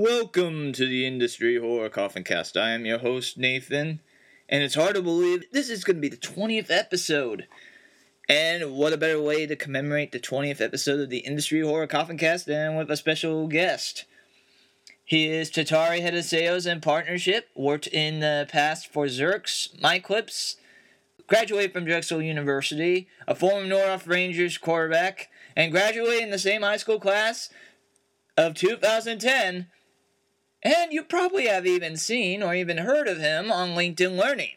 Welcome to the Industry Horror Coffin Cast. I am your host, Nathan, and it's hard to believe this is going to be the 20th episode. And what a better way to commemorate the 20th episode of the Industry Horror Coffin Cast than with a special guest. He is Tatari head of sales and partnership, worked in the past for ZIRX, MyClips, graduated from Drexel University, a former North Rangers quarterback, and graduated in the same high school class of 2010 and you probably have even seen or even heard of him on LinkedIn Learning.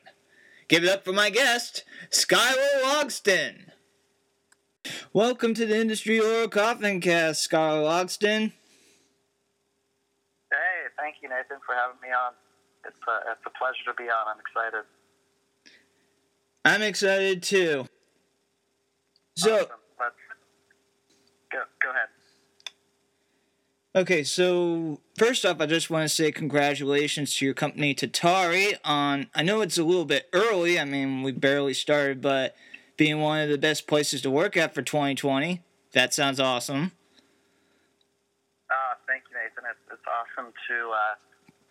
Give it up for my guest, Skylar Logston. Welcome to the Industry Horror Coffin Cast, Skylar Logston. Hey, thank you, Nathan, for having me on. It's a, it's a pleasure to be on. I'm excited. I'm excited too. So, awesome. Let's go. Go ahead. Okay, so first off, I just want to say congratulations to your company, Tatari, on. I know it's a little bit early. I mean, we barely started, but being one of the best places to work at for 2020. That sounds awesome. Uh, thank you, Nathan. It's, it's awesome to uh,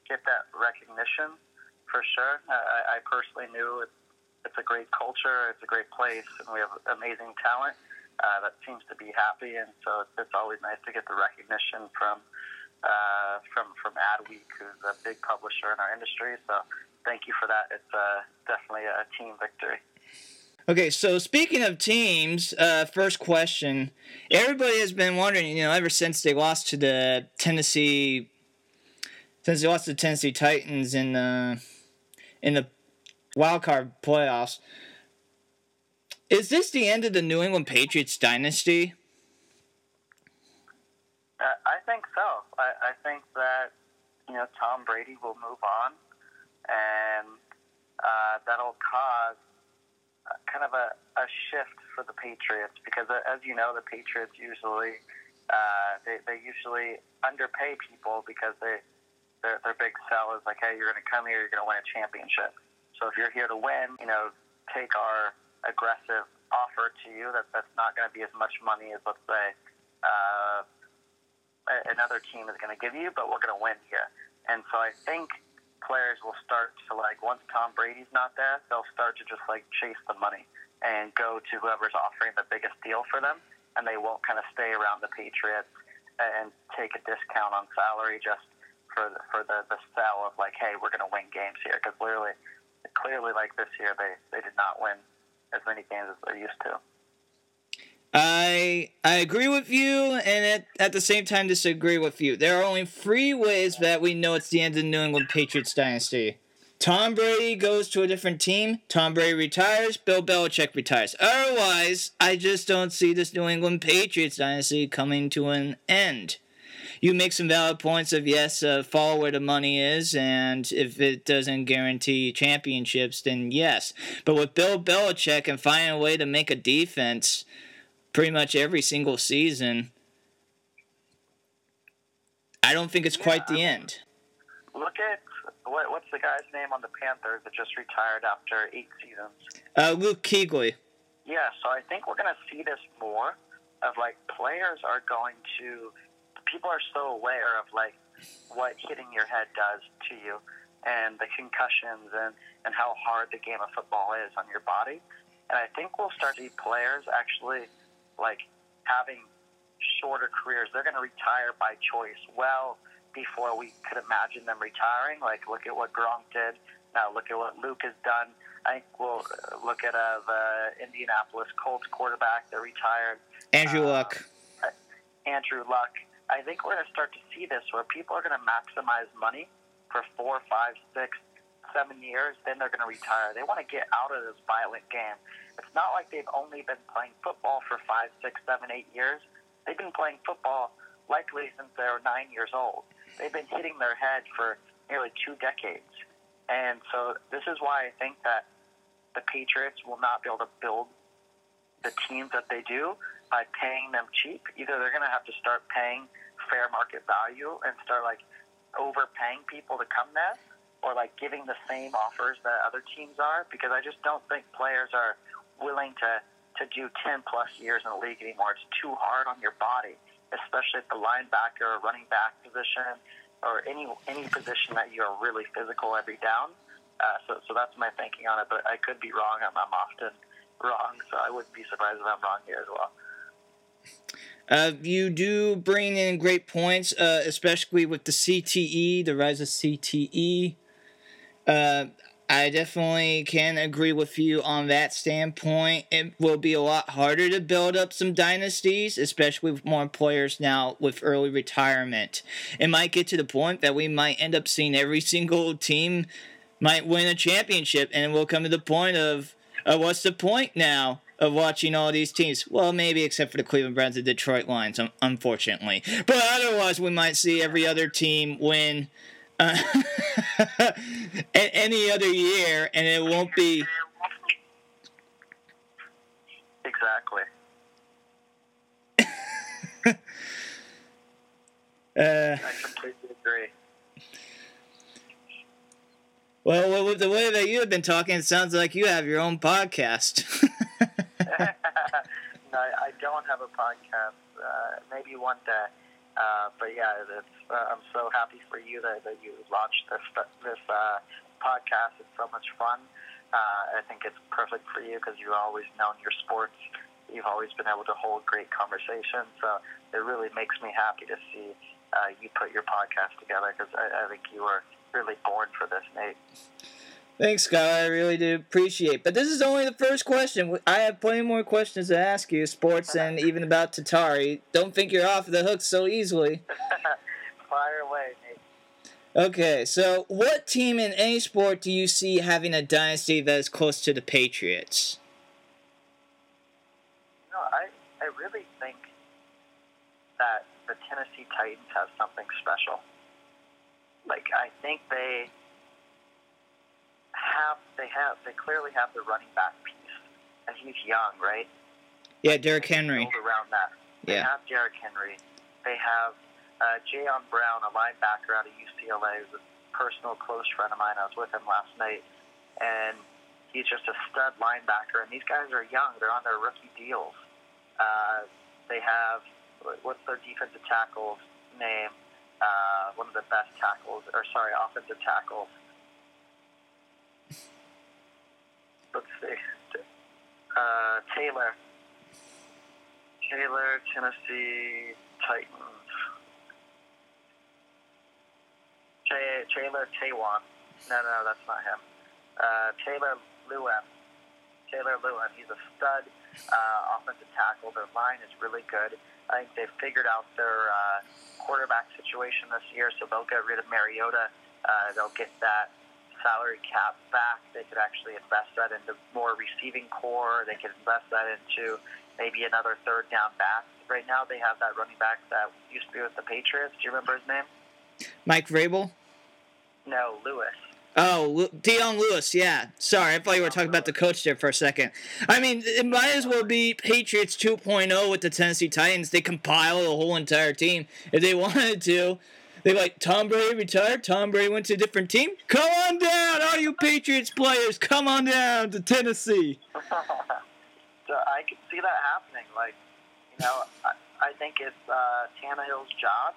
get that recognition for sure. I, I personally knew it's, it's a great culture, it's a great place, and we have amazing talent uh, that seems to be happy, and so it's always nice to get the recognition from uh, from from Adweek, who's a big publisher in our industry. So thank you for that. It's uh, definitely a team victory. Okay, so speaking of teams, uh, first question. Everybody has been wondering, you know, ever since they lost to the Tennessee, since they lost to the Tennessee Titans in the in the wild card playoffs, is this the end of the New England Patriots dynasty? Uh, I think so. I, I think that you know Tom Brady will move on, and uh, that'll cause kind of a, a shift for the Patriots because, uh, as you know, the Patriots usually uh, they they usually underpay people because they their their big sell is like, hey, you're going to come here, you're going to win a championship. So if you're here to win, you know, take our aggressive offer to you that that's not going to be as much money as let's say uh, another team is going to give you, but we're going to win here. And so I think players will start to like once Tom Brady's not there, they'll start to just like chase the money and go to whoever's offering the biggest deal for them, and they won't kind of stay around the Patriots and take a discount on salary just for the, for the the sell of like, hey, we're going to win games here because clearly, clearly like this year they they did not win as many games as they're used to. I I agree with you, and at, at the same time disagree with you. There are only three ways that we know it's the end of the New England Patriots dynasty. Tom Brady goes to a different team. Tom Brady retires. Bill Belichick retires. Otherwise, I just don't see this New England Patriots dynasty coming to an end you make some valid points of yes, uh, follow where the money is, and if it doesn't guarantee championships, then yes. But with Bill Belichick and finding a way to make a defense pretty much every single season, I don't think it's yeah, quite the I mean, end. Look at what, what's the guy's name on the Panthers that just retired after eight seasons? Uh, Luke Kuechly. Yeah, so I think we're going to see this more of like players are going to people are so aware of like what hitting your head does to you and the concussions and, and how hard the game of football is on your body. And I think we'll start to see players actually like having shorter careers. They're going to retire by choice well before we could imagine them retiring. Like, look at what Gronk did. Now, look at what Luke has done. I think we'll uh, look at uh, the Indianapolis Colts quarterback that retired. Andrew uh, Luck. Andrew Luck. I think we're going to start to see this where people are going to maximize money for four, five, six, seven years. Then they're going to retire. They want to get out of this violent game. It's not like they've only been playing football for five, six, seven, eight years. They've been playing football likely since they were nine years old. They've been hitting their head for nearly two decades. And so this is why I think that the Patriots will not be able to build the teams that they do by paying them cheap. Either they're going to have to start paying fair market value and start like overpaying people to come there, or like giving the same offers that other teams are. Because I just don't think players are willing to to do 10 plus years in the league anymore. It's too hard on your body, especially at the linebacker or running back position. or any any position that you are really physical every down. Uh, so, so that's my thinking on it. But I could be wrong. I'm, I'm often wrong, so I wouldn't be surprised if I'm wrong here as well. Uh, you do bring in great points, uh, especially with the CTE, the rise of CTE. Uh, I definitely can agree with you on that standpoint. It will be a lot harder to build up some dynasties, especially with more players now with early retirement. It might get to the point that we might end up seeing every single team might win a championship, and we'll come to the point of, uh, what's the point now? Of watching all these teams, well, maybe except for the Cleveland Browns and Detroit Lions, unfortunately. But otherwise, we might see every other team win uh, any other year, and it won't be. Exactly. uh, I completely agree. Well, with the way that you have been talking, it sounds like you have your own podcast. no, I don't have a podcast. Uh, maybe one day. Uh, but yeah, uh, I'm so happy for you that, that you launched this this uh, podcast. It's so much fun. Uh, I think it's perfect for you because you've always known your sports. You've always been able to hold great conversations. So it really makes me happy to see uh, you put your podcast together because I, I think you were really born for this, Nate. Thanks, Scott. I really do appreciate. But this is only the first question. I have plenty more questions to ask you, sports and even about Tatari. Don't think you're off the hook so easily. Fire away, Nate. Okay, so what team in any sport do you see having a dynasty that is close to the Patriots? No, I, I really think that the Tennessee Titans have something special. Like, I think they have they have they clearly have the running back piece, and he's young, right? Yeah, Derrick Henry. Around that. They yeah. have Derrick Henry. They have uh, Jayon Brown, a linebacker out of UCLA, who's a personal close friend of mine. I was with him last night, and he's just a stud linebacker. And these guys are young; they're on their rookie deals. Uh, they have what's their defensive tackle's name? Uh, one of the best tackles, or sorry, offensive tackles let's see, uh, Taylor, Taylor, Tennessee Titans, Ch- Taylor Taiwan. No, no, that's not him. Uh, Taylor Lewan. Taylor Lewan. He's a stud uh, offensive tackle. Their line is really good. I think they've figured out their uh, quarterback situation this year, so they'll get rid of Mariota. Uh, they'll get that salary cap back. They could actually invest that into more receiving core. They could invest that into maybe another third down back. Right now, they have that running back that used to be with the Patriots. Do you remember his name? Mike Vrabel? No, Lewis. Oh, Dion Lewis, yeah. Sorry, I thought you were talking about the coach there for a second. I mean, it might as well be Patriots 2.0 with the Tennessee Titans. They compile the whole entire team if they wanted to. They like Tom Brady retired. Tom Brady went to a different team. Come on down, all you Patriots players. Come on down to Tennessee. so I can see that happening. Like, you know, I, I think it's uh, Tannehill's job,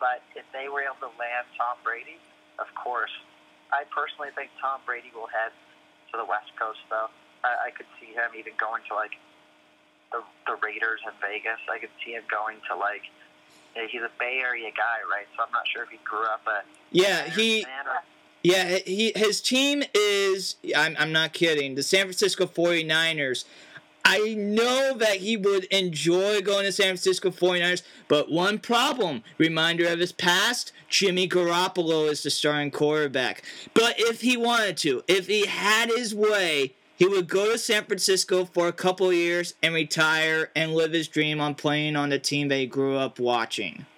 but if they were able to land Tom Brady, of course. I personally think Tom Brady will head to the West Coast, though. I, I could see him even going to like the the Raiders in Vegas. I could see him going to like he's a Bay Area guy, right? So I'm not sure if he grew up a yeah he. Yeah, he his team is I'm I'm not kidding. The San Francisco 49ers. I know that he would enjoy going to San Francisco 49ers, but one problem, reminder of his past, Jimmy Garoppolo is the starting quarterback. But if he wanted to, if he had his way, he would go to San Francisco for a couple years and retire and live his dream on playing on the team he grew up watching.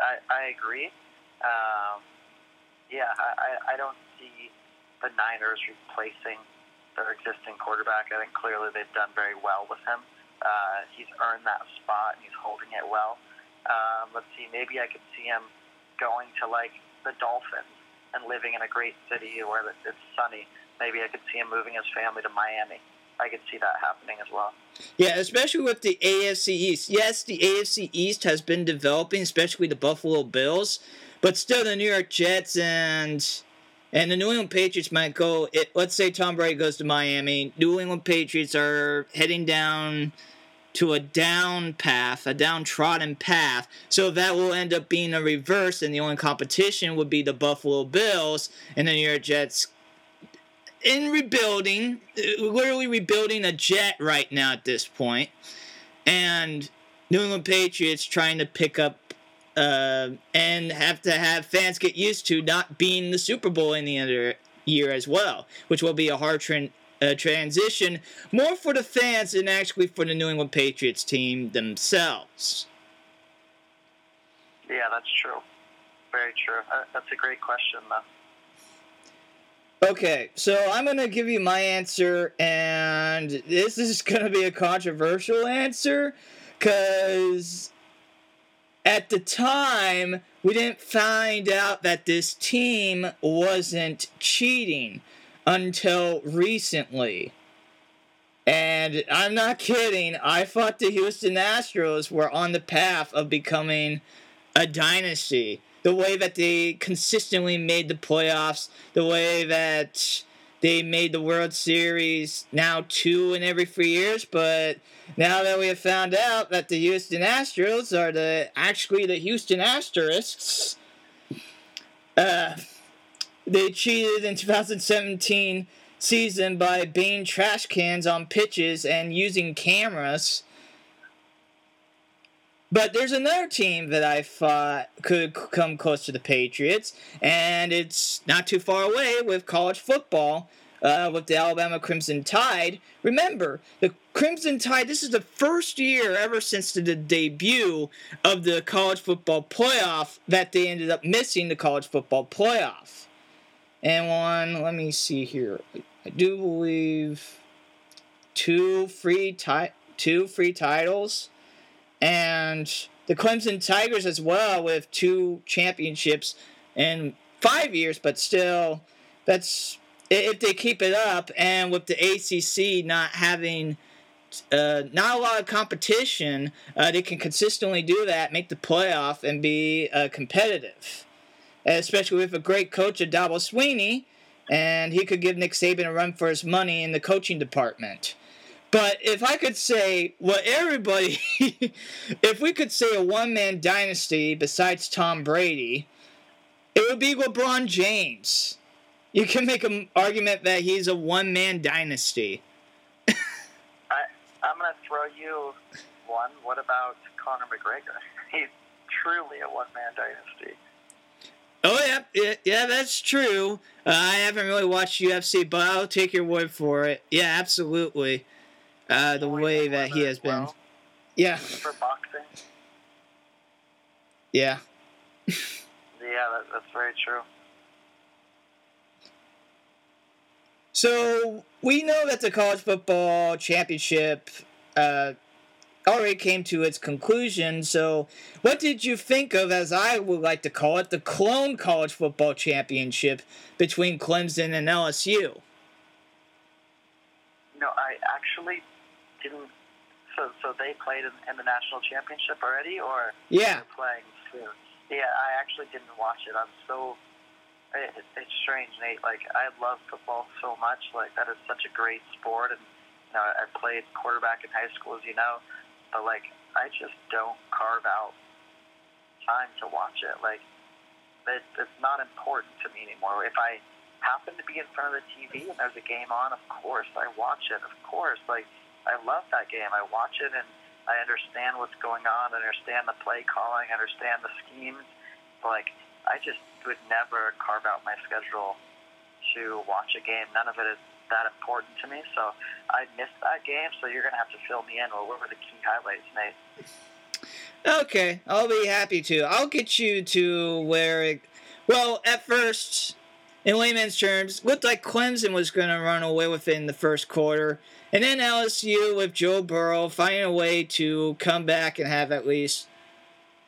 I, I agree. Um, yeah, I, I don't see the Niners replacing their existing quarterback. I think clearly they've done very well with him. Uh, he's earned that spot and he's holding it well. Um, let's see, maybe I could see him going to like the Dolphins and living in a great city where it's sunny maybe I could see him moving his family to Miami. I could see that happening as well. Yeah, especially with the AFC East. Yes, the AFC East has been developing, especially the Buffalo Bills, but still the New York Jets and and the New England Patriots might go. It, let's say Tom Brady goes to Miami. New England Patriots are heading down to a down path, a downtrodden path. So that will end up being a reverse, and the only competition would be the Buffalo Bills and the New York Jets in rebuilding, literally rebuilding a jet right now at this point, and New England Patriots trying to pick up uh, and have to have fans get used to not being the Super Bowl in the other year as well, which will be a hard tra- uh, transition more for the fans than actually for the New England Patriots team themselves. Yeah, that's true. Very true. Uh, that's a great question, though. Okay, so I'm going to give you my answer, and this is going to be a controversial answer because at the time we didn't find out that this team wasn't cheating until recently. And I'm not kidding, I thought the Houston Astros were on the path of becoming a dynasty the way that they consistently made the playoffs, the way that they made the World Series now two in every three years, but now that we have found out that the Houston Astros are the actually the Houston Asterisks, uh, they cheated in 2017 season by being trash cans on pitches and using cameras but there's another team that I thought could come close to the Patriots, and it's not too far away with college football. Uh, with the Alabama Crimson Tide. Remember, the Crimson Tide, this is the first year ever since the, debut of the college football playoff that they ended up missing the college football playoff. And one, let me see here. I do believe two free ti- two free titles and the Clemson Tigers as well with two championships in five years, but still, that's if they keep it up, and with the ACC not having uh, not a lot of competition, uh, they can consistently do that, make the playoff, and be uh, competitive. Especially with a great coach, Dabo Swinney, and he could give Nick Saban a run for his money in the coaching department. But if I could say what everybody, if we could say a one man dynasty besides Tom Brady, it would be LeBron James. You can make an argument that he's a one man dynasty. I, I'm going to throw you one. What about Conor McGregor? He's truly a one man dynasty. Oh yeah, yeah, yeah, that's true. Uh, I haven't really watched UFC, but I'll take your word for it. Yeah, absolutely uh, the way that he has been. Yeah. For boxing. Yeah. yeah, that, that's very true. So we know that the college football championship uh, already came to its conclusion. So, what did you think of, as I would like to call it, the clone college football championship between Clemson and LSU? No, I actually didn't. So, so they played in, in the national championship already, or yeah, playing soon. Yeah, I actually didn't watch it. I'm so. It, it's strange, Nate. Like I love football so much. Like that is such a great sport, and you know I played quarterback in high school, as you know. But like I just don't carve out time to watch it. Like it, it's not important to me anymore. If I happen to be in front of the TV and there's a game on, of course I watch it. Of course, like I love that game. I watch it and I understand what's going on. I understand the play calling. I understand the schemes. But like I just would never carve out my schedule to watch a game. None of it is that important to me. So I missed that game. So you're gonna have to fill me in. Well, what were the key highlights, Nate? Okay, I'll be happy to. I'll get you to where it. Well, at first, in layman's terms, looked like Clemson was going to run away with it in the first quarter. And then LSU with Joe Burrow finding a way to come back and have at least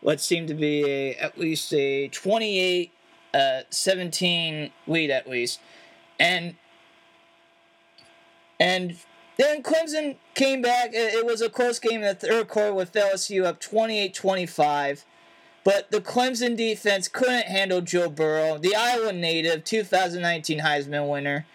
what seemed to be a at least a 28 uh, 17 lead at least. And and Then Clemson came back. It was a close game in the third quarter with LSU up 28 25. But the Clemson defense couldn't handle Joe Burrow, the Iowa native, 2019 Heisman winner.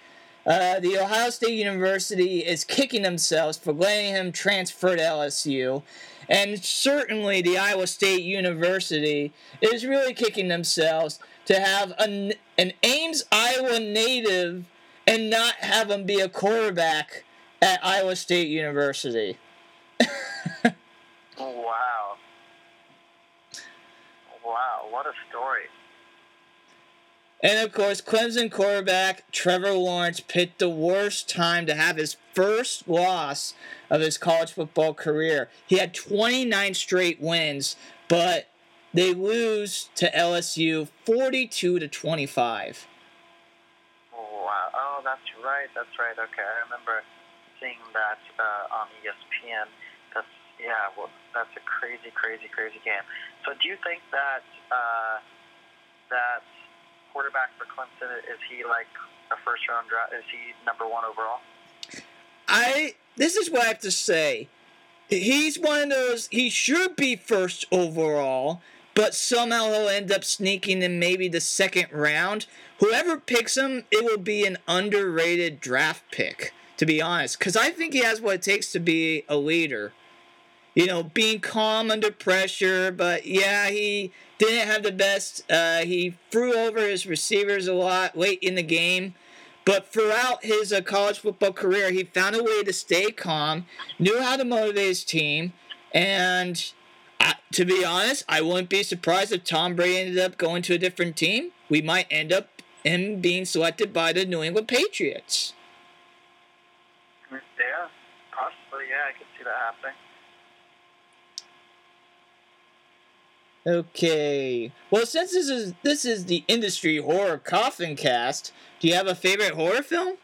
Uh, the Ohio State University is kicking themselves for letting him transfer to LSU. And certainly the Iowa State University is really kicking themselves to have an, an Ames, Iowa native and not have him be a quarterback at Iowa State University. wow. Wow, what a story. And of course, Clemson quarterback Trevor Lawrence picked the worst time to have his first loss of his college football career. He had 29 straight wins, but they lose to LSU 42 to 25. Oh, wow. Oh, that's right. That's right. Okay, I remember seeing that uh, on ESPN. That's yeah. Well, that's a crazy, crazy, crazy game. So, do you think that uh, that quarterback for Clemson is he like a first round draft? Is he number one overall? I. This is what I have to say. He's one of those. He should be first overall, but somehow he'll end up sneaking in maybe the second round. Whoever picks him, it will be an underrated draft pick, to be honest. Because I think he has what it takes to be a leader. You know, being calm under pressure, but yeah, he didn't have the best. Uh, he threw over his receivers a lot late in the game. But throughout his uh, college football career, he found a way to stay calm, knew how to motivate his team, and to be honest, I wouldn't be surprised if Tom Brady ended up going to a different team. We might end up him being selected by the New England Patriots. Yeah, possibly. Yeah, I could see that happening. Okay. Well, since this is this is the industry horror coffin cast, do you have a favorite horror film?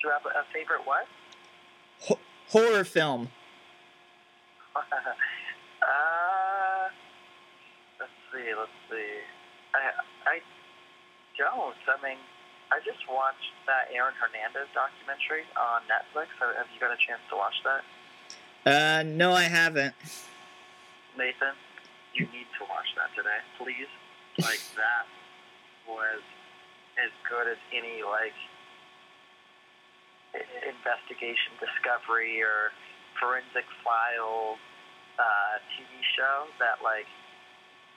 Do you have a favorite what? Ho- horror film. uh, let's see. Let's see. I I don't. I mean, I just watched that Aaron Hernandez documentary on Netflix. Have you got a chance to watch that? Uh, no, I haven't. Nathan, you need to watch that today, please. Like that was as good as any like investigation, discovery, or forensic files uh, TV show that like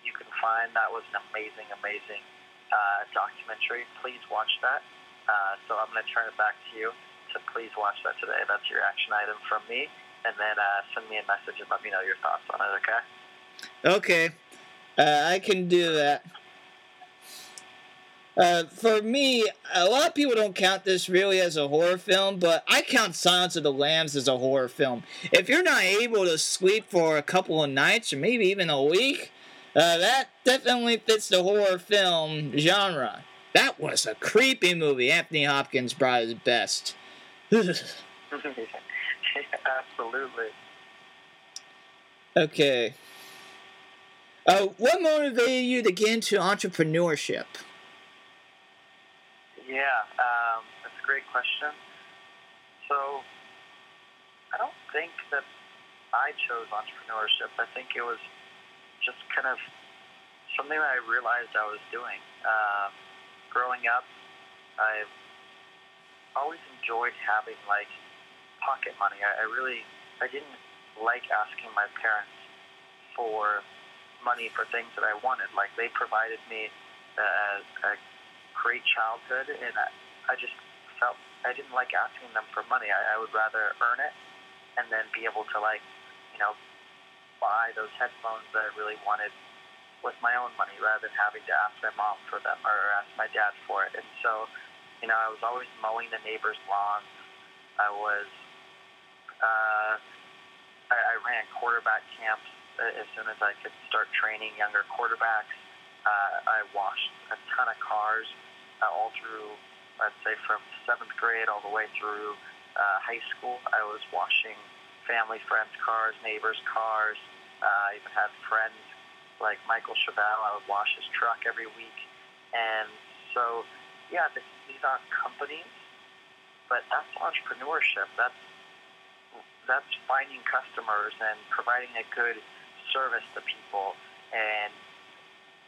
you can find. That was an amazing, amazing uh, documentary. Please watch that. Uh, so I'm going to turn it back to you to please watch that today. That's your action item from me and then uh, send me a message and let me know your thoughts on it, okay? Okay. Uh, I can do that. Uh, for me, a lot of people don't count this really as a horror film, but I count Silence of the Lambs as a horror film. If you're not able to sleep for a couple of nights or maybe even a week, uh, that definitely fits the horror film genre. That was a creepy movie. Anthony Hopkins brought his best. Absolutely. Okay. Uh, what motivated you to get into entrepreneurship? Yeah, um, that's a great question. So, I don't think that I chose entrepreneurship. I think it was just kind of something that I realized I was doing. Uh, growing up, I've always enjoyed having like pocket money. I, I really, I didn't like asking my parents for money for things that I wanted. Like they provided me uh, a great childhood, and I, I just felt I didn't like asking them for money. I, I would rather earn it and then be able to like, you know, buy those headphones that I really wanted with my own money rather than having to ask my mom for them or ask my dad for it. And so, you know, I was always mowing the neighbors' lawns. I was uh, I, I ran quarterback camps as soon as I could start training younger quarterbacks. Uh, I washed a ton of cars uh, all through, I'd say, from seventh grade all the way through uh, high school. I was washing family, friends' cars, neighbors' cars. Uh, I even had friends like Michael Chevelle. I would wash his truck every week. And so, yeah, this, these aren't companies but that's entrepreneurship. That's that's finding customers and providing a good service to people and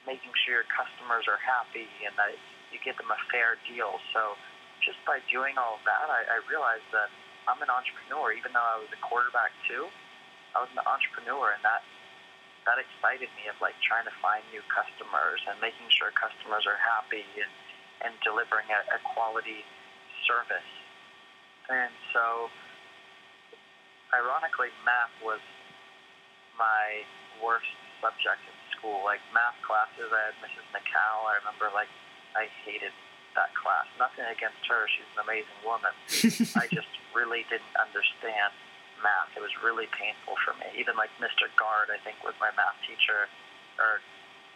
making sure your customers are happy and that you get them a fair deal. So just by doing all of that, I, I realized that I'm an entrepreneur. Even though I was a quarterback too, I was an entrepreneur, and that that excited me of like trying to find new customers and making sure customers are happy and and delivering a, a quality service. And so, ironically, math was my worst subject in school. Like math classes, I had Mrs. McCall. I remember like I hated that class. Nothing against her; she's an amazing woman. I just really didn't understand math. It was really painful for me. Even like Mr. Guard, I think, was my math teacher, or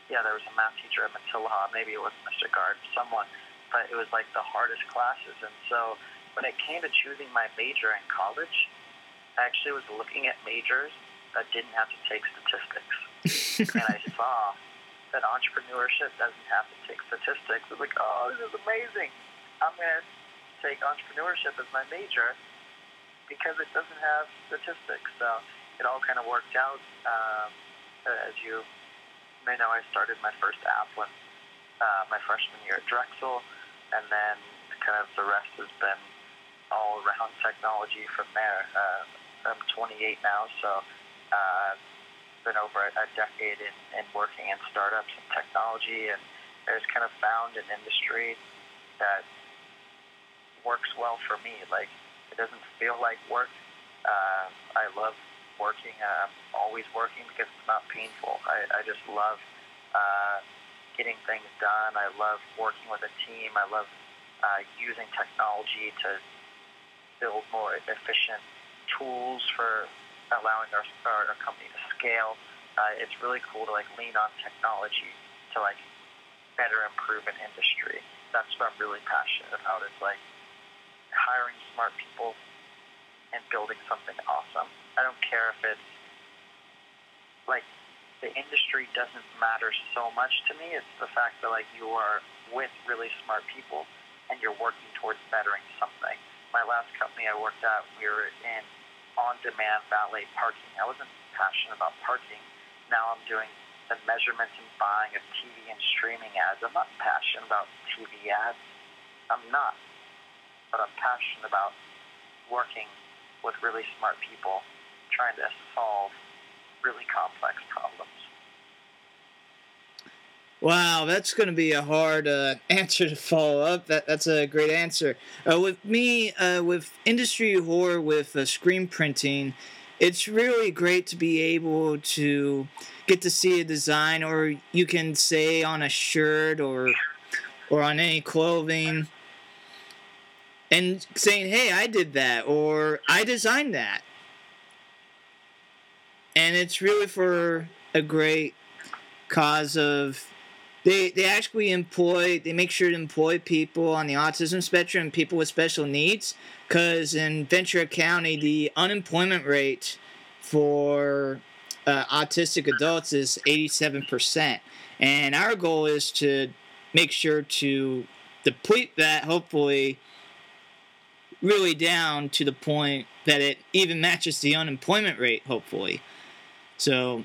yeah, there was a math teacher at Matilla. Maybe it was Mr. Guard, someone, but it was like the hardest classes. And so when it came to choosing my major in college, I actually was looking at majors that didn't have to take statistics, and I saw that entrepreneurship doesn't have to take statistics. I was like, oh, this is amazing. I'm going to take entrepreneurship as my major because it doesn't have statistics. So it all kind of worked out. Um, as you may know, I started my first app when uh, my freshman year at Drexel, and then kind of the rest has been all around technology from there. Uh, I'm 28 now, so uh, been over a decade in, in working in startups and technology, and I just kind of found an industry that works well for me. Like it doesn't feel like work. Uh, I love working. Uh, I'm always working because it's not painful. I, I just love uh, getting things done. I love working with a team. I love uh, using technology to build more efficient tools for allowing our, our, company to scale. Uh, it's really cool to like lean on technology to like better improve an industry. That's what I'm really passionate about. It's like hiring smart people and building something awesome. I don't care if it's like the industry doesn't matter so much to me. It's the fact that like you are with really smart people and you're working towards bettering something. My last company I worked at, we were in on-demand valet parking. I wasn't passionate about parking. Now I'm doing the measurements and buying of TV and streaming ads. I'm not passionate about TV ads. I'm not. But I'm passionate about working with really smart people trying to solve really complex problems. Wow, that's going to be a hard uh, answer to follow up. That that's a great answer. Uh, with me, uh, with industry horror, with uh, screen printing, it's really great to be able to get to see a design, or you can say on a shirt or or on any clothing, and saying, "Hey, I did that," or "I designed that," and it's really for a great cause of they they actually employ they make sure to employ people on the autism spectrum people with special needs because in ventura county the unemployment rate for uh, autistic adults is 87% and our goal is to make sure to deplete that hopefully really down to the point that it even matches the unemployment rate hopefully. So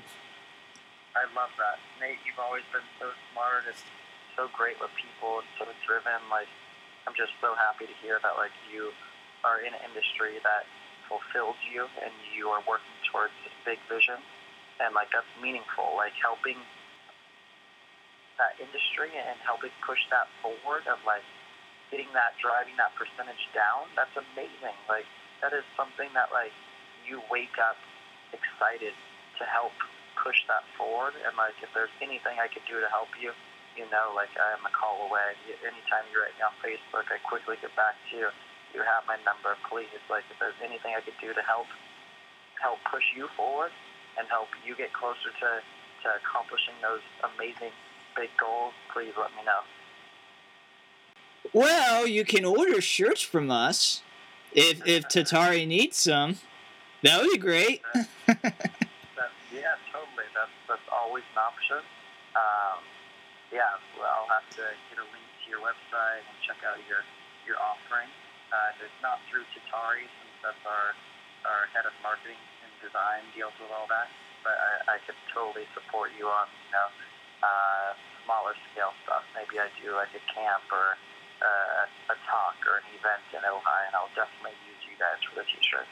i love that. Nate you've always been so smart and so great with people and so driven. Like, I'm just so happy to hear that like you are in an industry that fulfills you and you are working towards this big vision, and like that's meaningful. Like helping that industry and helping push that forward of like getting that driving that percentage down. That's amazing. Like that is something that like you wake up excited to help push that forward. And like, if there's anything I could do to help you, you know, like I'm a call away. Anytime you write me on Facebook, I quickly get back to you. You have my number, please. Like, if there's anything I could do to help help push you forward and help you get closer to to accomplishing those amazing big goals, please let me know. Well, you can order shirts from us if if Tatari needs some. That would be great. that's always an option. Um, yeah, I'll have to get a link to your website and check out your your offering. Uh, it's not through Tatari since that's our our head of marketing and design deals with all that. But I, I could totally support you on you know uh, smaller scale stuff. Maybe I do like a camp or uh, a talk or an event in Ohio, and I'll definitely use you guys for the t-shirts.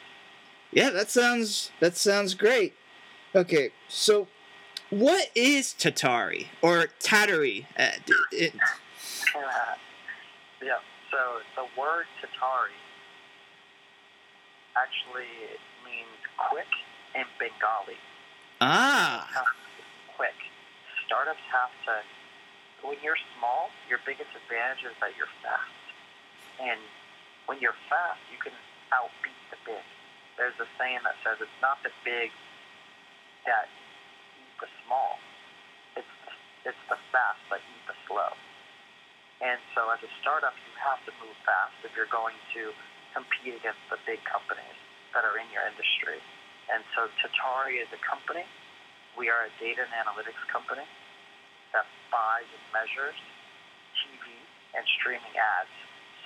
Yeah, that sounds that sounds great. Okay, so what is Tatari or Tatari? Uh, it, yeah, so the word Tatari actually means quick in Bengali. Ah. Quick. Startups have to, when you're small, your biggest advantage is that you're fast. And when you're fast, you can outbeat the big. There's a saying that says it's not the big that the small. It's it's the fast that eat the slow. And so as a startup, you have to move fast if you're going to compete against the big companies that are in your industry. And so Tatari is a company. We are a data and analytics company that buys and measures TV and streaming ads.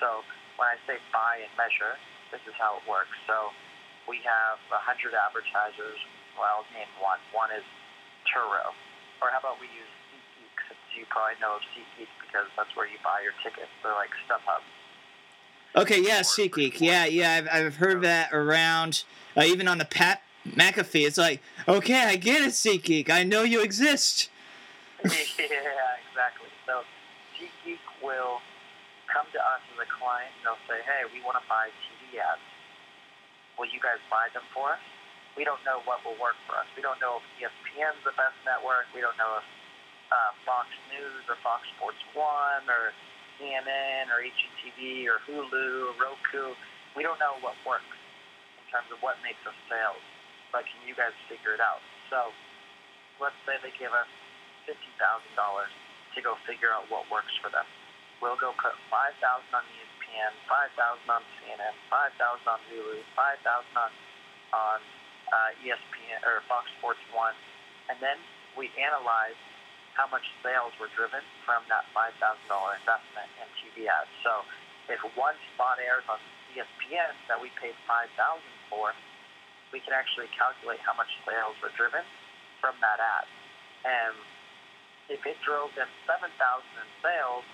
So when I say buy and measure, this is how it works. So we have 100 advertisers. Well, I'll name one. One is Turo. Or how about we use SeatGeek, since you probably know of SeatGeek because that's where you buy your tickets. They're like StubHub. Okay, yeah, SeatGeek. Yeah, yeah, I've, I've heard that around, uh, even on the Pat McAfee. It's like, okay, I get it, SeatGeek. I know you exist. yeah, exactly. So SeatGeek will come to us as a client and they'll say, hey, we want to buy TV ads will you guys buy them for us? We don't know what will work for us. We don't know if ESPN's the best network. We don't know if uh, Fox News or Fox Sports One or CNN or HGTV or Hulu or Roku. We don't know what works in terms of what makes us sales. But can you guys figure it out? So let's say they give us fifty thousand dollars to go figure out what works for them. We'll go put five thousand on ESPN ESPN, 5,000 on CNN, 5,000 on Hulu, 5,000 on, on uh, ESPN or Fox Sports 1. And then we analyze how much sales were driven from that $5,000 investment in TV ads. So if one spot airs on ESPN that we paid 5000 for, we can actually calculate how much sales were driven from that ad. And if it drove them 7000 in sales,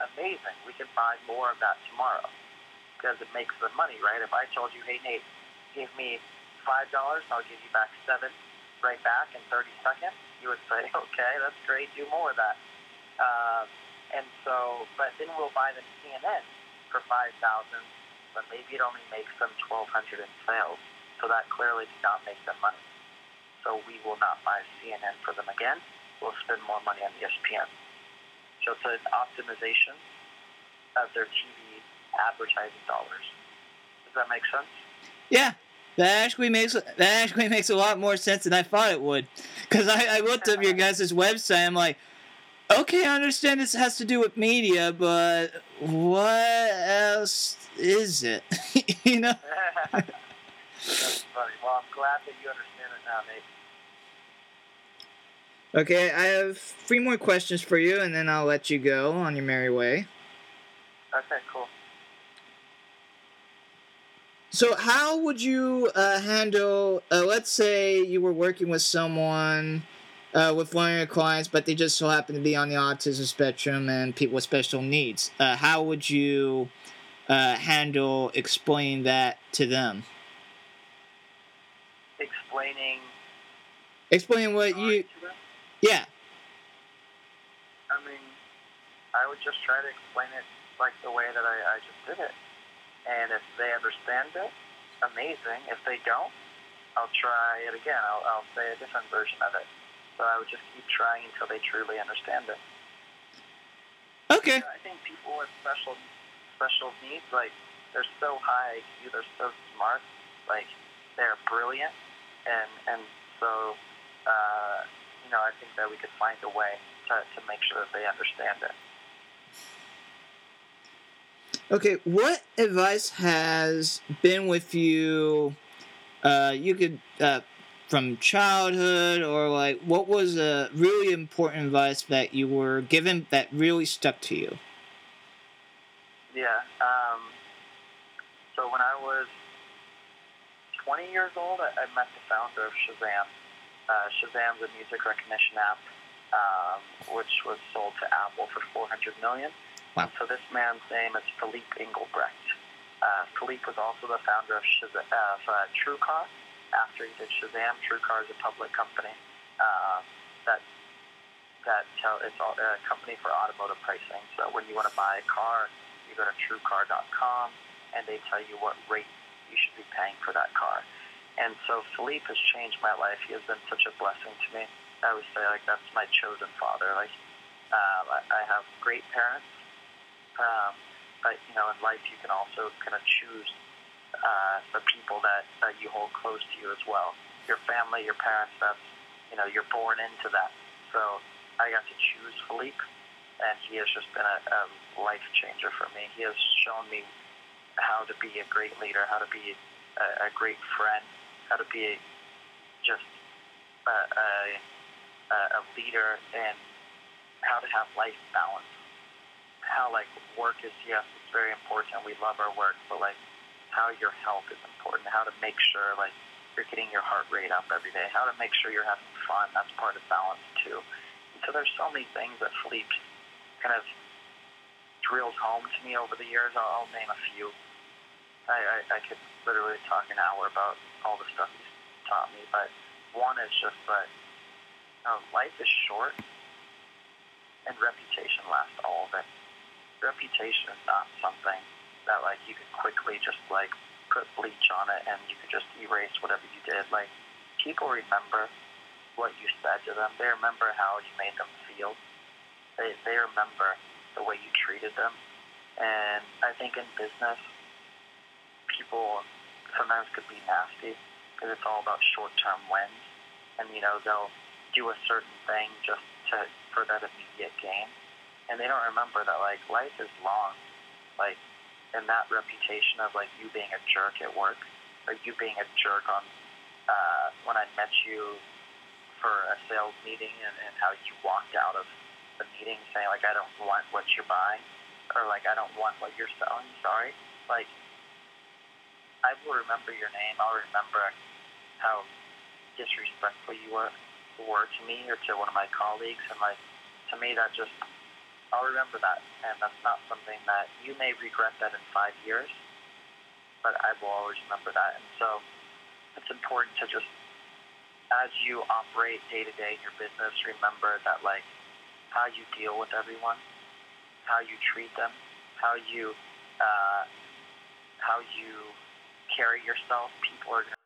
amazing. We can buy more of that tomorrow because it makes the money, right? If I told you, hey, Nate, give me $5, I'll give you back 7 right back in 30 seconds, you would say, okay, that's great, do more of that. Uh, and so, but then we'll buy the CNN for 5000 but maybe it only makes them 1200 in sales. So that clearly did not make them money. So we will not buy CNN for them again. We'll spend more money on ESPN. So it's an optimization of their TV advertising dollars. Does that make sense? Yeah, that actually makes that actually makes a lot more sense than I thought it would. Because I, I looked up your guys' website. I'm like, okay, I understand this has to do with media, but what else is it? you know. That's funny. Well, I'm glad that you understand it now, Nate. Okay, I have three more questions for you, and then I'll let you go on your merry way. Okay, cool. So, how would you uh, handle? Uh, let's say you were working with someone, uh, with one of your clients, but they just so happen to be on the autism spectrum and people with special needs. Uh, how would you uh, handle explaining that to them? Explaining. Explaining what you. Yeah. I mean, I would just try to explain it like the way that I, I just did it. And if they understand it, amazing. If they don't, I'll try it again. I'll, I'll say a different version of it. So I would just keep trying until they truly understand it. Okay. I think people with special special needs, like they're so high IQ, they're so smart, like they're brilliant, and and so uh, you know, I think that we could find a way to, to make sure that they understand it. Okay, what advice has been with you? Uh, you could uh, from childhood, or like, what was a really important advice that you were given that really stuck to you? Yeah, um, So when I was 20 years old, I, I met the founder of Shazam. Uh, Shazam's a music recognition app, um, which was sold to Apple for 400 million. Wow. So this man's name is Philippe Inghelbrecht. Uh, Philippe was also the founder of, Shazam, of uh, TrueCar. After he did Shazam, TrueCar is a public company uh, that that tell, it's all, a company for automotive pricing. So when you want to buy a car, you go to TrueCar.com and they tell you what rate you should be paying for that car. And so Philippe has changed my life. He has been such a blessing to me. I always say like that's my chosen father. Like um, I have great parents, um, but you know in life you can also kind of choose uh, the people that, that you hold close to you as well. Your family, your parents. That's you know you're born into that. So I got to choose Philippe, and he has just been a, a life changer for me. He has shown me how to be a great leader, how to be a, a great friend, how to be a, just a, a, a leader, and how to have life balance. How like work is yes, it's very important. We love our work, but like how your health is important. How to make sure like you're getting your heart rate up every day. How to make sure you're having fun. That's part of balance too. So there's so many things that Philippe kind of drills home to me over the years. I'll, I'll name a few. I, I, I could literally talk an hour about all the stuff he's taught me, but one is just that you know, life is short and reputation lasts all of it. Reputation is not something that like you could quickly just like put bleach on it and you could just erase whatever you did. Like people remember what you said to them. They remember how you made them feel. They they remember the way you treated them. And I think in business, people sometimes could be nasty because it's all about short-term wins, and you know they'll do a certain thing just to for that immediate gain, and they don't remember that like life is long, like, and that reputation of like you being a jerk at work, or you being a jerk on uh, when I met you for a sales meeting and, and how you walked out of the meeting saying like I don't want what you're buying or like I don't want what you're selling. Sorry, like I will remember your name. I'll remember how disrespectful you were were to me or to one of my colleagues, and like to me that just I'll remember that, and that's not something that you may regret that in five years, but I will always remember that, and so it's important to just as you operate day to day in your business, remember that like how you deal with everyone, how you treat them, how you uh, how you carry yourself. People are.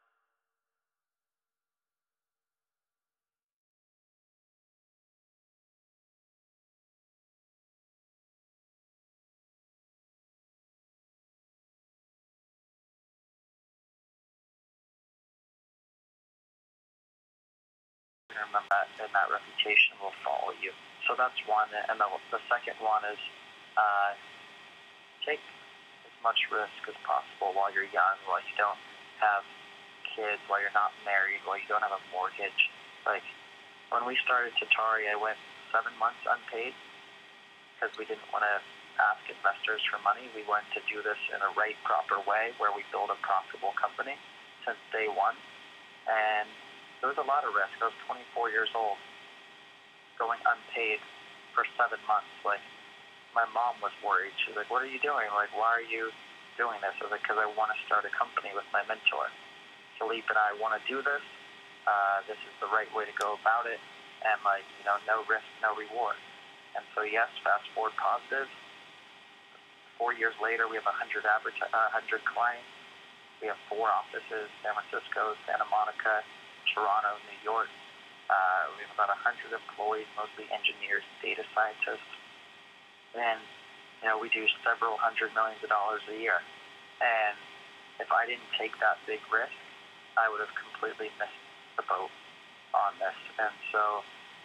Remember that, and that reputation will follow you. So that's one. And the, the second one is uh, take as much risk as possible while you're young, while you don't have kids, while you're not married, while you don't have a mortgage. Like when we started Tatari, I went seven months unpaid because we didn't want to ask investors for money. We wanted to do this in a right, proper way where we build a profitable company since day one. And there was a lot of risk. I was 24 years old, going unpaid for seven months. Like, my mom was worried. She's like, "What are you doing? Like, why are you doing this?" I was like, "Because I want to start a company with my mentor, Philippe, and I want to do this. Uh, this is the right way to go about it, and like, you know, no risk, no reward." And so, yes, fast forward positive. Four years later, we have 100 adverti- uh, 100 clients. We have four offices: San Francisco, Santa Monica, Toronto, New York. Uh, we have about 100 employees, mostly engineers, data scientists, and you know we do several hundred millions of dollars a year. And if I didn't take that big risk, I would have completely missed the boat on this. And so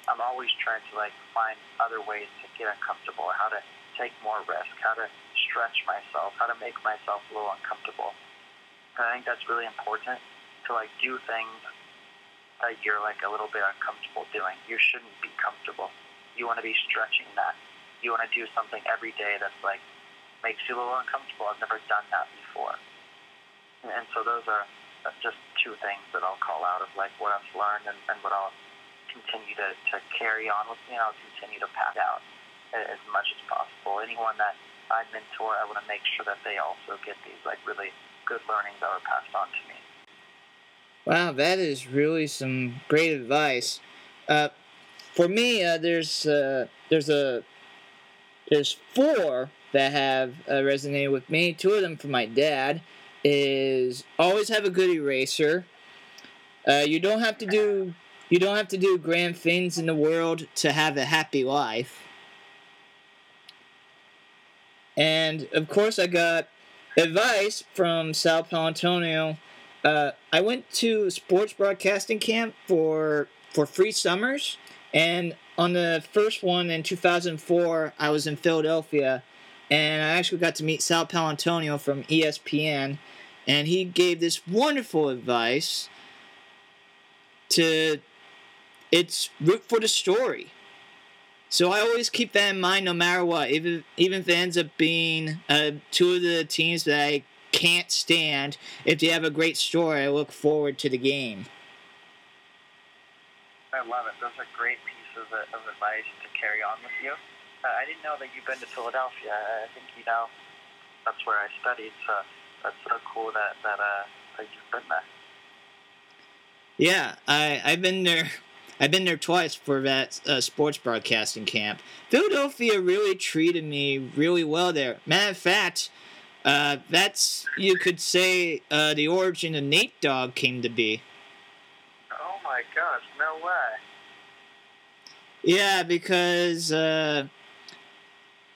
I'm always trying to like find other ways to get uncomfortable, how to take more risk, how to stretch myself, how to make myself a little uncomfortable. And I think that's really important to like do things that you're like a little bit uncomfortable doing. You shouldn't be comfortable. You want to be stretching that. You want to do something every day that's like makes you a little uncomfortable. I've never done that before. And so those are uh, just two things that I'll call out of like what I've learned and, and what I'll continue to, to carry on with me and I'll continue to pass out as much as possible. Anyone that I mentor, I want to make sure that they also get these like really good learnings that are passed on to me. Wow, that is really some great advice. Uh, for me, uh, there's uh, there's a there's four that have uh, resonated with me. Two of them from my dad is always have a good eraser. Uh, you don't have to do you don't have to do grand things in the world to have a happy life. And of course, I got advice from Sal Paolantonio. Uh, I went to sports broadcasting camp for for three summers, and on the first one in 2004, I was in Philadelphia, and I actually got to meet Sal Paolantonio from ESPN, and he gave this wonderful advice to it's root for the story. So I always keep that in mind no matter what. Even even if it ends up being uh, two of the teams that I can't stand, if they have a great story, I look forward to the game. I love it. Those are great pieces of, of advice to carry on with you. Uh, I didn't know that you've been to Philadelphia. I think you know that's where I studied. So that's so cool that that uh, that you've been there. Yeah, I I've been there. I've been there twice for that uh, sports broadcasting camp. Philadelphia really treated me really well there. Matter of fact, uh, that's you could say uh, the origin of Nate Dogg came to be. Oh my gosh! No way. Yeah, because uh,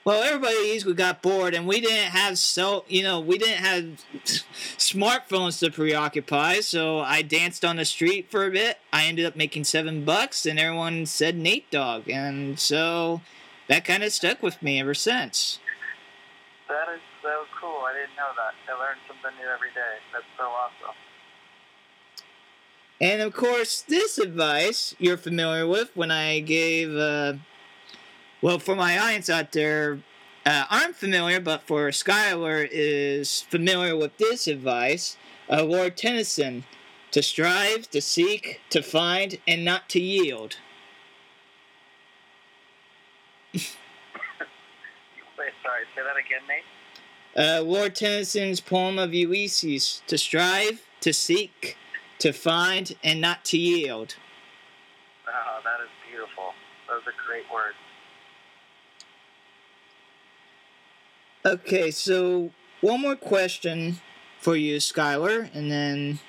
well, everybody easily got bored, and we didn't have so you know we didn't have smartphones to preoccupy. So I danced on the street for a bit. I ended up making seven bucks, and everyone said Nate Dogg, and so that kind of stuck with me ever since. That is so cool. I didn't know that. I learn something new every day. That's so awesome. And of course, this advice you're familiar with when I gave. Uh, well, for my audience out there, uh, aren't familiar, but for Skylar is familiar with this advice. Uh, Lord Tennyson, to strive, to seek, to find, and not to yield. Wait, sorry, say that again, Nate. Uh, Lord Tennyson's poem of Ulysses, to strive, to seek, to find, and not to yield. Oh, that is beautiful. Those are great words. Okay, so one more question for you, Skylar, and then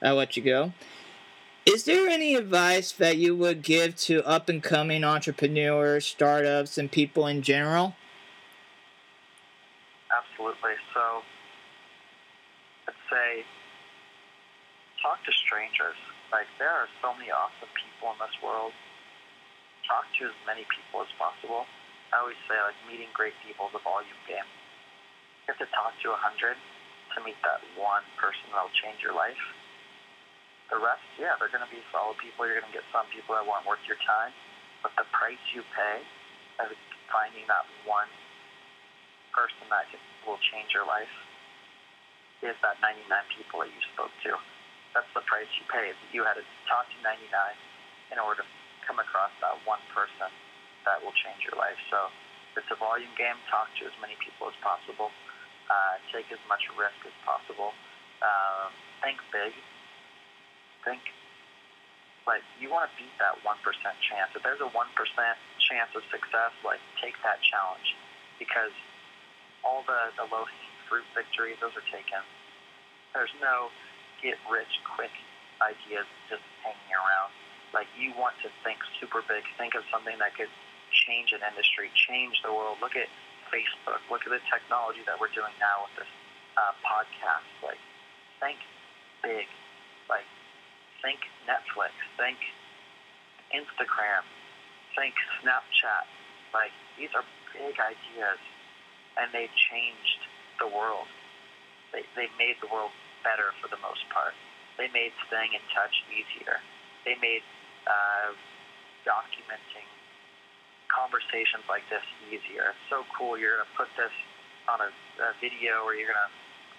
I'll let you go. Is there any advice that you would give to up and coming entrepreneurs, startups, and people in general? Absolutely. So, let's say, talk to strangers. Like, there are so many awesome people in this world. Talk to as many people as possible I always say like meeting great people is a volume game. You have to talk to a hundred to meet that one person that'll change your life. The rest, yeah, they're going to be solid people. You're going to get some people that weren't worth your time, but the price you pay of finding that one person that can, will change your life is that 99 people that you spoke to. That's the price you pay. You had to talk to 99 in order to come across that one person that will change your life. So it's a volume game. Talk to as many people as possible. Uh, take as much risk as possible. Uh, think big. Think like you want to beat that one percent chance. If there's a one percent chance of success, like take that challenge because all the the low hanging fruit victories those are taken. There's no get rich quick ideas just hanging around. Like you want to think super big. Think of something that could change an industry, change the world. Look at Facebook. Look at the technology that we're doing now with this uh, podcast. Like, think big. Like, think Netflix. Think Instagram. Think Snapchat. Like, these are big ideas, and they've changed the world. They, they made the world better for the most part. They made staying in touch easier. They made uh, documenting conversations like this easier. It's so cool. You're going to put this on a, a video or you're going to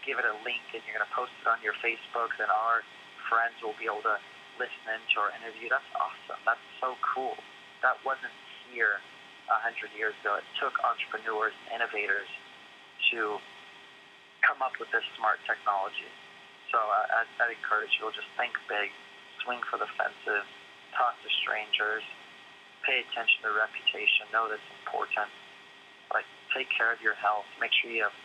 give it a link and you're going to post it on your Facebook, and our friends will be able to listen into our interview. That's awesome. That's so cool. That wasn't here a hundred years ago. It took entrepreneurs, and innovators, to come up with this smart technology. So uh, I'd, I'd encourage you to just think big, swing for the fences, talk to strangers, pay attention to reputation, know that's important. Like take care of your health, make sure you have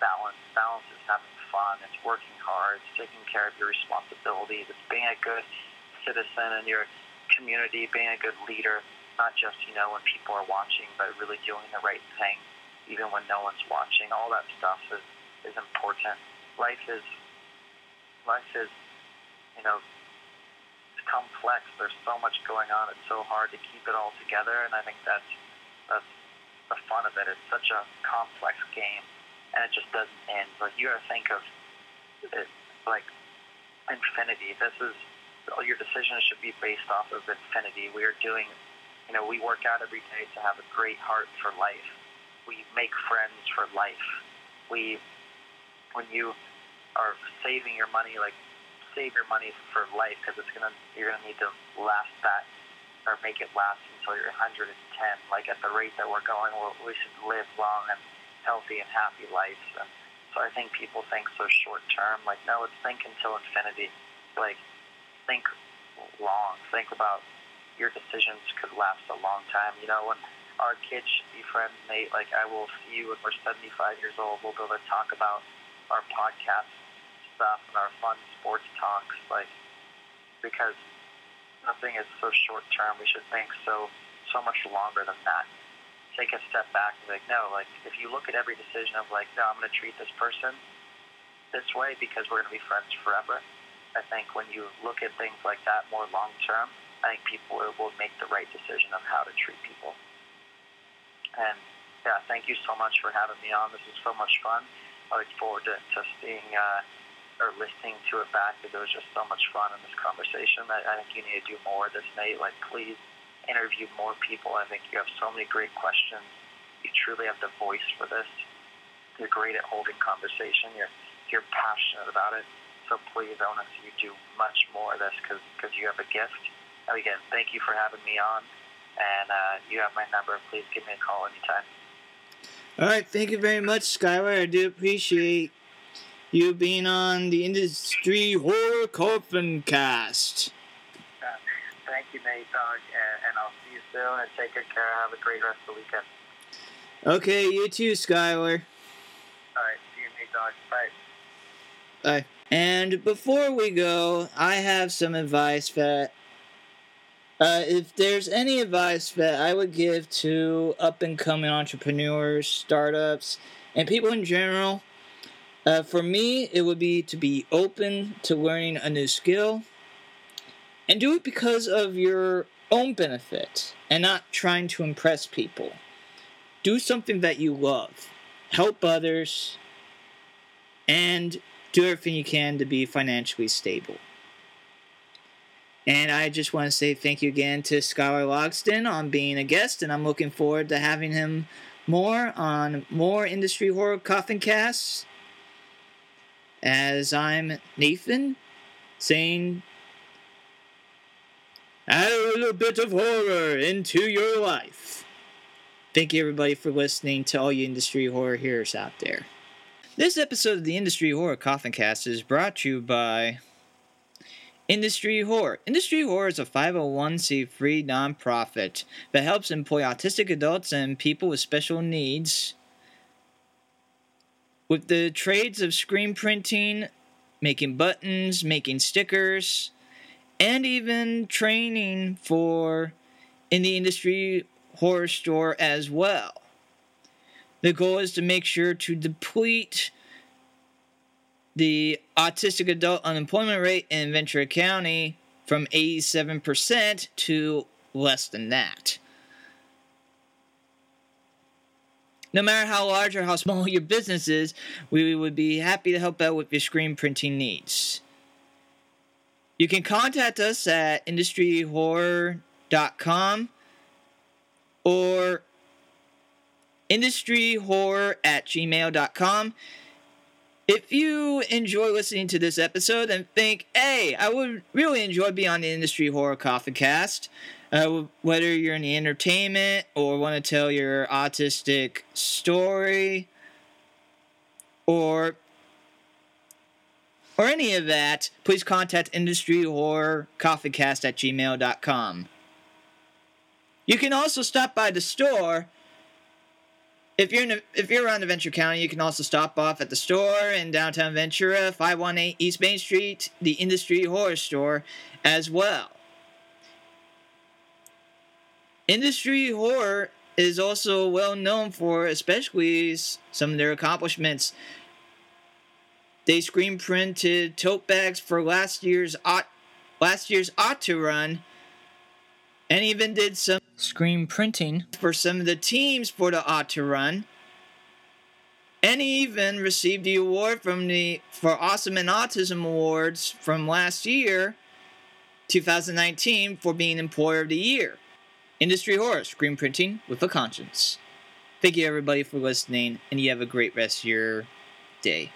balance. Balance is having fun, it's working hard, it's taking care of your responsibilities, it's being a good citizen in your community, being a good leader, not just, you know, when people are watching, but really doing the right thing, even when no one's watching. All that stuff is, is important. Life is, life is, you know, it's complex. There's so much going on. It's so hard to keep it all together, and I think that's, that's the fun of it. It's such a complex game, and it just doesn't end. Like, you gotta think of it like infinity. This is, all your decisions should be based off of infinity. We are doing you know, we work out every day to have a great heart for life. We make friends for life. We, when you are saving your money, like save your money for life because it's gonna you're gonna need to last that or make it last until you're 110. Like at the rate that we're going, we should live long and healthy and happy lives. And so I think people think so short term. Like no, let's think until infinity. Like think long. Think about your decisions could last a long time. You know, when our kids be friends, Nate, like I will see you when we're 75 years old. We'll be able to talk about our podcast stuff and our fun sports talks, like because nothing is so short term. We should think so so much longer than that. Take a step back and be like, no, like if you look at every decision of like, no, I'm going to treat this person this way because we're going to be friends forever. I think when you look at things like that more long term, I think people will make the right decision on how to treat people. And yeah, thank you so much for having me on. This is so much fun. I look forward to, to seeing uh, or listening to it back because it was just so much fun in this conversation. I, I think you need to do more of this, Nate. Like, please interview more people. I think you have so many great questions. You truly have the voice for this. You're great at holding conversation. You're you're passionate about it. So please, I want to see you do much more of this because you have a gift again, thank you for having me on. And uh, you have my number. Please give me a call anytime. All right. Thank you very much, Skylar. I do appreciate you being on the Industry Horror Coffin Cast. Uh, thank you, Nate, dog. And, and, I'll see you soon. And take good care. Have a great rest of the weekend. Okay. You too, Skylar. All right. See you, Nate, dog. Bye. Bye. And before we go, I have some advice that uh, if there's any advice that I would give to up and coming entrepreneurs, startups, and people in general, uh, for me, it would be to be open to learning a new skill and do it because of your own benefit and not trying to impress people. Do something that you love, help others, and do everything you can to be financially stable. And I just want to say thank you again to Skylar Logston on being a guest, and I'm looking forward to having him more on more industry horror coffin casts. As I'm Nathan saying, add a little bit of horror into your life. Thank you, everybody, for listening to all you industry horror hearers out there. This episode of the Industry Horror Coffin Cast is brought to you by Industry Horror. Industry Horror is a 501c3 nonprofit that helps employ autistic adults and people with special needs with the trades of screen printing, making buttons, making stickers, and even training for in the industry horror store as well. The goal is to make sure to deplete the autistic adult unemployment rate in Ventura County from 87% to less than that. No matter how large or how small your business is, we would be happy to help out with your screen printing needs. You can contact us at industryhorror.com or industryhorror at gmail.com If you enjoy listening to this episode and think, hey, I would really enjoy being on the Industry Horror Coffee Cast, uh, whether you're in the entertainment or want to tell your autistic story or or any of that, please contact Industry Horror Coffeecast at gmail.com. You can also stop by the store. If you're in if you're around Ventura County, you can also stop off at the store in downtown Ventura, 518 East Main Street, the Industry Horror Store, as well. Industry Horror is also well known for, especially some of their accomplishments. They screen printed tote bags for last year's last year's ought to run, and even did some screen printing for some of the teams for the ought to run. And even received the award from the for Awesome and Autism Awards from last year, 2019, for being Employer of the Year. Industry Horror, screen printing with a conscience. Thank you everybody for listening, and you have a great rest of your day.